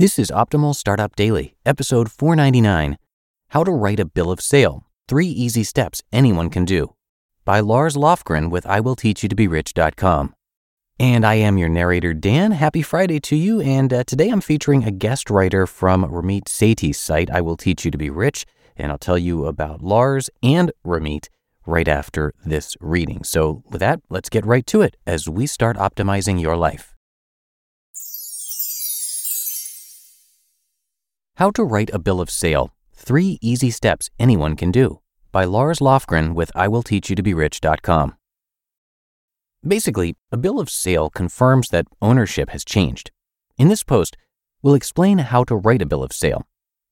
This is Optimal Startup Daily, episode 499 How to Write a Bill of Sale Three Easy Steps Anyone Can Do by Lars Lofgren with IWillTeachYouToBeRich.com. And I am your narrator, Dan. Happy Friday to you. And uh, today I'm featuring a guest writer from Ramit Sethi's site, I Will Teach You to Be Rich. And I'll tell you about Lars and Ramit right after this reading. So, with that, let's get right to it as we start optimizing your life. How to Write a Bill of Sale Three Easy Steps Anyone Can Do by Lars Lofgren with IWillTeachYouToBeRich.com. Basically, a bill of sale confirms that ownership has changed. In this post, we'll explain how to write a bill of sale.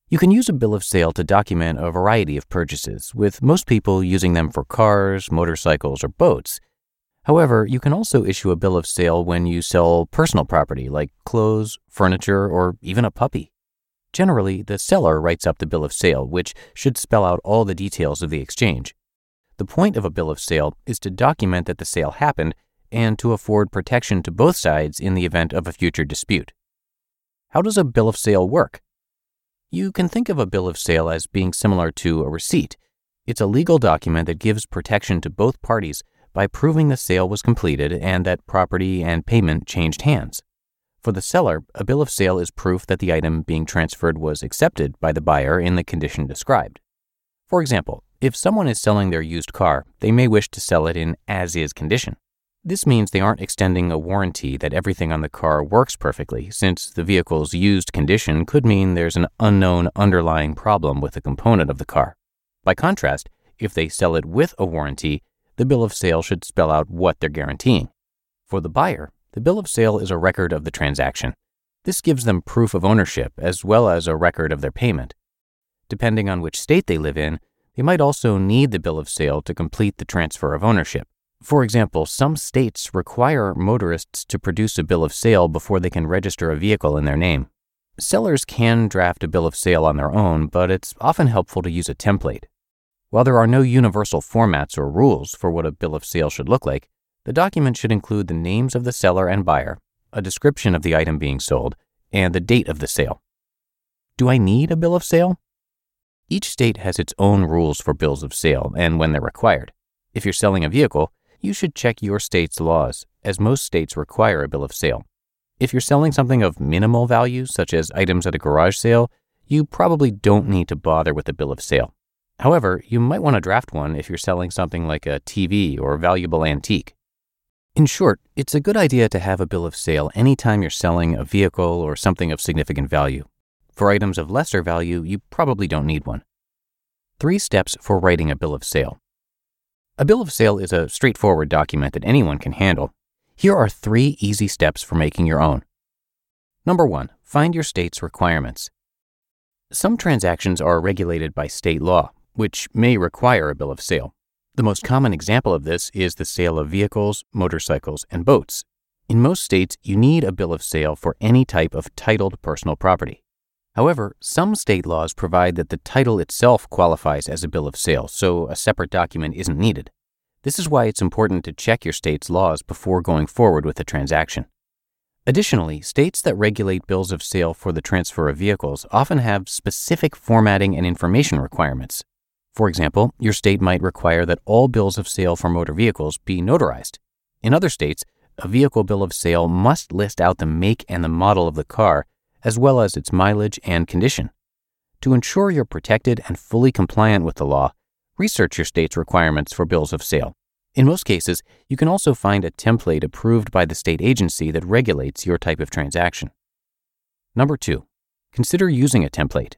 You can use a bill of sale to document a variety of purchases, with most people using them for cars, motorcycles, or boats. However, you can also issue a bill of sale when you sell personal property like clothes, furniture, or even a puppy. Generally, the seller writes up the bill of sale, which should spell out all the details of the exchange. The point of a bill of sale is to document that the sale happened and to afford protection to both sides in the event of a future dispute. How does a bill of sale work? You can think of a bill of sale as being similar to a receipt. It's a legal document that gives protection to both parties by proving the sale was completed and that property and payment changed hands. For the seller, a bill of sale is proof that the item being transferred was accepted by the buyer in the condition described. For example, if someone is selling their used car, they may wish to sell it in as is condition. This means they aren't extending a warranty that everything on the car works perfectly, since the vehicle's used condition could mean there's an unknown underlying problem with a component of the car. By contrast, if they sell it with a warranty, the bill of sale should spell out what they're guaranteeing. For the buyer, the bill of sale is a record of the transaction. This gives them proof of ownership as well as a record of their payment. Depending on which state they live in, they might also need the bill of sale to complete the transfer of ownership. For example, some states require motorists to produce a bill of sale before they can register a vehicle in their name. Sellers can draft a bill of sale on their own, but it's often helpful to use a template. While there are no universal formats or rules for what a bill of sale should look like, the document should include the names of the seller and buyer, a description of the item being sold, and the date of the sale. Do I need a bill of sale? Each state has its own rules for bills of sale and when they're required. If you're selling a vehicle, you should check your state's laws, as most states require a bill of sale. If you're selling something of minimal value, such as items at a garage sale, you probably don't need to bother with a bill of sale. However, you might want to draft one if you're selling something like a TV or a valuable antique. In short, it's a good idea to have a bill of sale anytime you're selling a vehicle or something of significant value. For items of lesser value, you probably don't need one. Three steps for writing a bill of sale. A bill of sale is a straightforward document that anyone can handle. Here are three easy steps for making your own. Number one, find your state's requirements. Some transactions are regulated by state law, which may require a bill of sale. The most common example of this is the sale of vehicles, motorcycles, and boats. In most states, you need a bill of sale for any type of titled personal property. However, some state laws provide that the title itself qualifies as a bill of sale, so a separate document isn't needed. This is why it's important to check your state's laws before going forward with a transaction. Additionally, states that regulate bills of sale for the transfer of vehicles often have specific formatting and information requirements, for example, your state might require that all bills of sale for motor vehicles be notarized. In other states, a vehicle bill of sale must list out the make and the model of the car, as well as its mileage and condition. To ensure you're protected and fully compliant with the law, research your state's requirements for bills of sale. In most cases, you can also find a template approved by the state agency that regulates your type of transaction. Number two, consider using a template.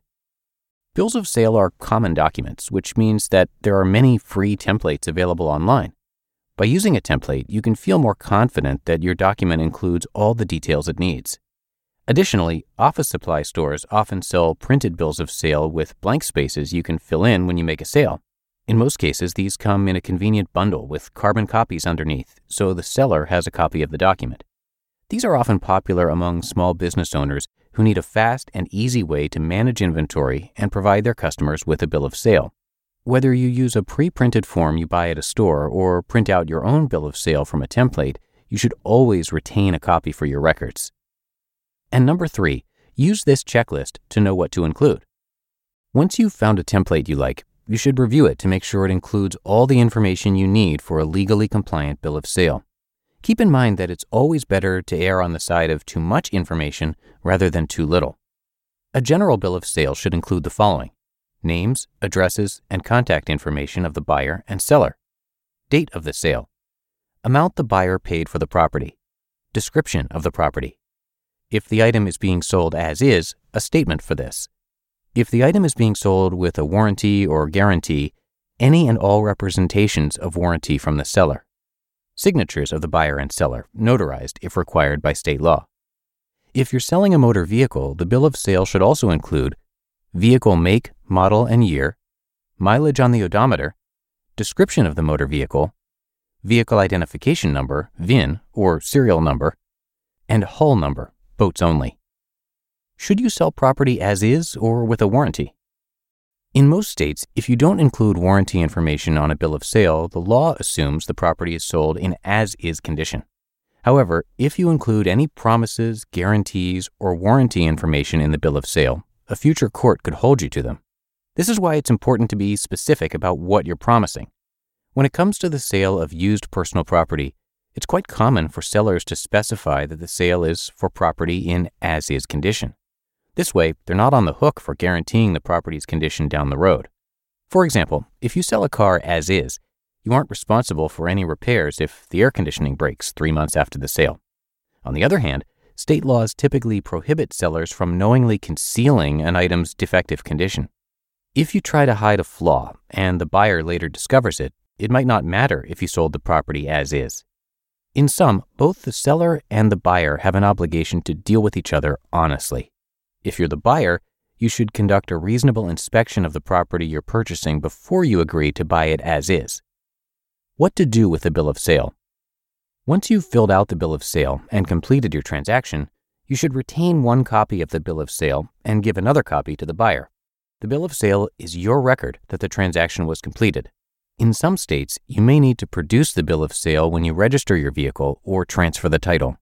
Bills of sale are common documents, which means that there are many free templates available online. By using a template, you can feel more confident that your document includes all the details it needs. Additionally, office supply stores often sell printed bills of sale with blank spaces you can fill in when you make a sale. In most cases, these come in a convenient bundle with carbon copies underneath, so the seller has a copy of the document. These are often popular among small business owners who need a fast and easy way to manage inventory and provide their customers with a bill of sale. Whether you use a pre printed form you buy at a store or print out your own bill of sale from a template, you should always retain a copy for your records. And number three, use this checklist to know what to include. Once you've found a template you like, you should review it to make sure it includes all the information you need for a legally compliant bill of sale. Keep in mind that it's always better to err on the side of too much information rather than too little. A general bill of sale should include the following names, addresses, and contact information of the buyer and seller, date of the sale, amount the buyer paid for the property, description of the property. If the item is being sold as is, a statement for this. If the item is being sold with a warranty or guarantee, any and all representations of warranty from the seller signatures of the buyer and seller, notarized if required by state law. If you're selling a motor vehicle, the bill of sale should also include vehicle make, model, and year, mileage on the odometer, description of the motor vehicle, vehicle identification number, VIN, or serial number, and hull number, boats only. Should you sell property as is or with a warranty? In most states, if you don't include warranty information on a bill of sale, the law assumes the property is sold in as is condition. However, if you include any promises, guarantees, or warranty information in the bill of sale, a future court could hold you to them. This is why it's important to be specific about what you're promising. When it comes to the sale of used personal property, it's quite common for sellers to specify that the sale is for property in as is condition. This way, they're not on the hook for guaranteeing the property's condition down the road. For example, if you sell a car as is, you aren't responsible for any repairs if the air conditioning breaks three months after the sale. On the other hand, state laws typically prohibit sellers from knowingly concealing an item's defective condition. If you try to hide a flaw and the buyer later discovers it, it might not matter if you sold the property as is. In sum, both the seller and the buyer have an obligation to deal with each other honestly. If you're the buyer, you should conduct a reasonable inspection of the property you're purchasing before you agree to buy it as is. What to do with the bill of sale? Once you've filled out the bill of sale and completed your transaction, you should retain one copy of the bill of sale and give another copy to the buyer. The bill of sale is your record that the transaction was completed. In some states, you may need to produce the bill of sale when you register your vehicle or transfer the title.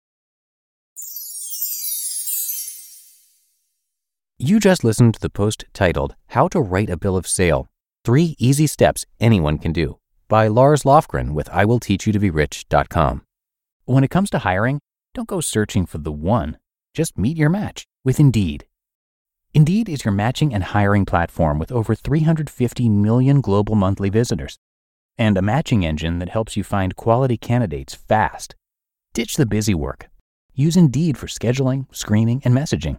You just listened to the post titled How to Write a Bill of Sale Three Easy Steps Anyone Can Do by Lars Lofgren with IWillTeachYouToBeRich.com. When it comes to hiring, don't go searching for the one. Just meet your match with Indeed. Indeed is your matching and hiring platform with over 350 million global monthly visitors and a matching engine that helps you find quality candidates fast. Ditch the busy work. Use Indeed for scheduling, screening, and messaging.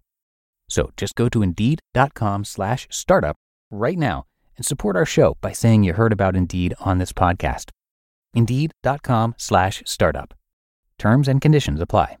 So just go to indeed.com slash startup right now and support our show by saying you heard about Indeed on this podcast. Indeed.com slash startup. Terms and conditions apply.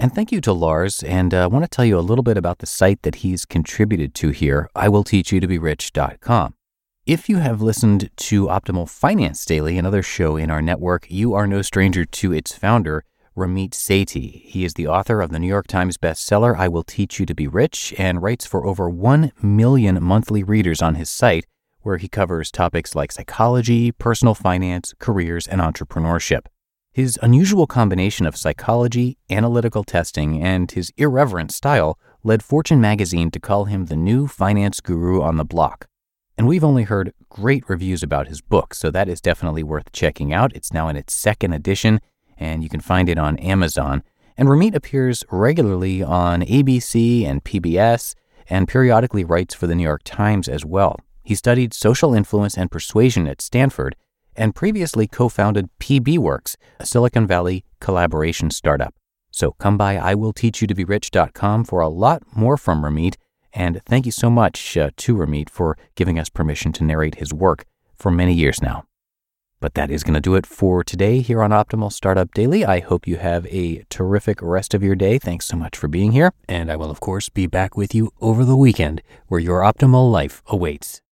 And thank you to Lars. And uh, I want to tell you a little bit about the site that he's contributed to here, I will teach you to be rich.com. If you have listened to Optimal Finance Daily, another show in our network, you are no stranger to its founder, Ramit Sethi. He is the author of the New York Times bestseller, I Will Teach You to Be Rich, and writes for over 1 million monthly readers on his site, where he covers topics like psychology, personal finance, careers, and entrepreneurship. His unusual combination of psychology, analytical testing, and his irreverent style led Fortune magazine to call him the new finance guru on the block. And we've only heard great reviews about his book, so that is definitely worth checking out. It's now in its second edition, and you can find it on Amazon. And Ramit appears regularly on ABC and PBS, and periodically writes for the New York Times as well. He studied social influence and persuasion at Stanford and previously co founded PB Works, a Silicon Valley collaboration startup. So come by iwillteachyoutoberich.com for a lot more from Ramit. And thank you so much uh, to Ramit for giving us permission to narrate his work for many years now. But that is going to do it for today here on Optimal Startup Daily. I hope you have a terrific rest of your day. Thanks so much for being here. And I will, of course, be back with you over the weekend where your optimal life awaits.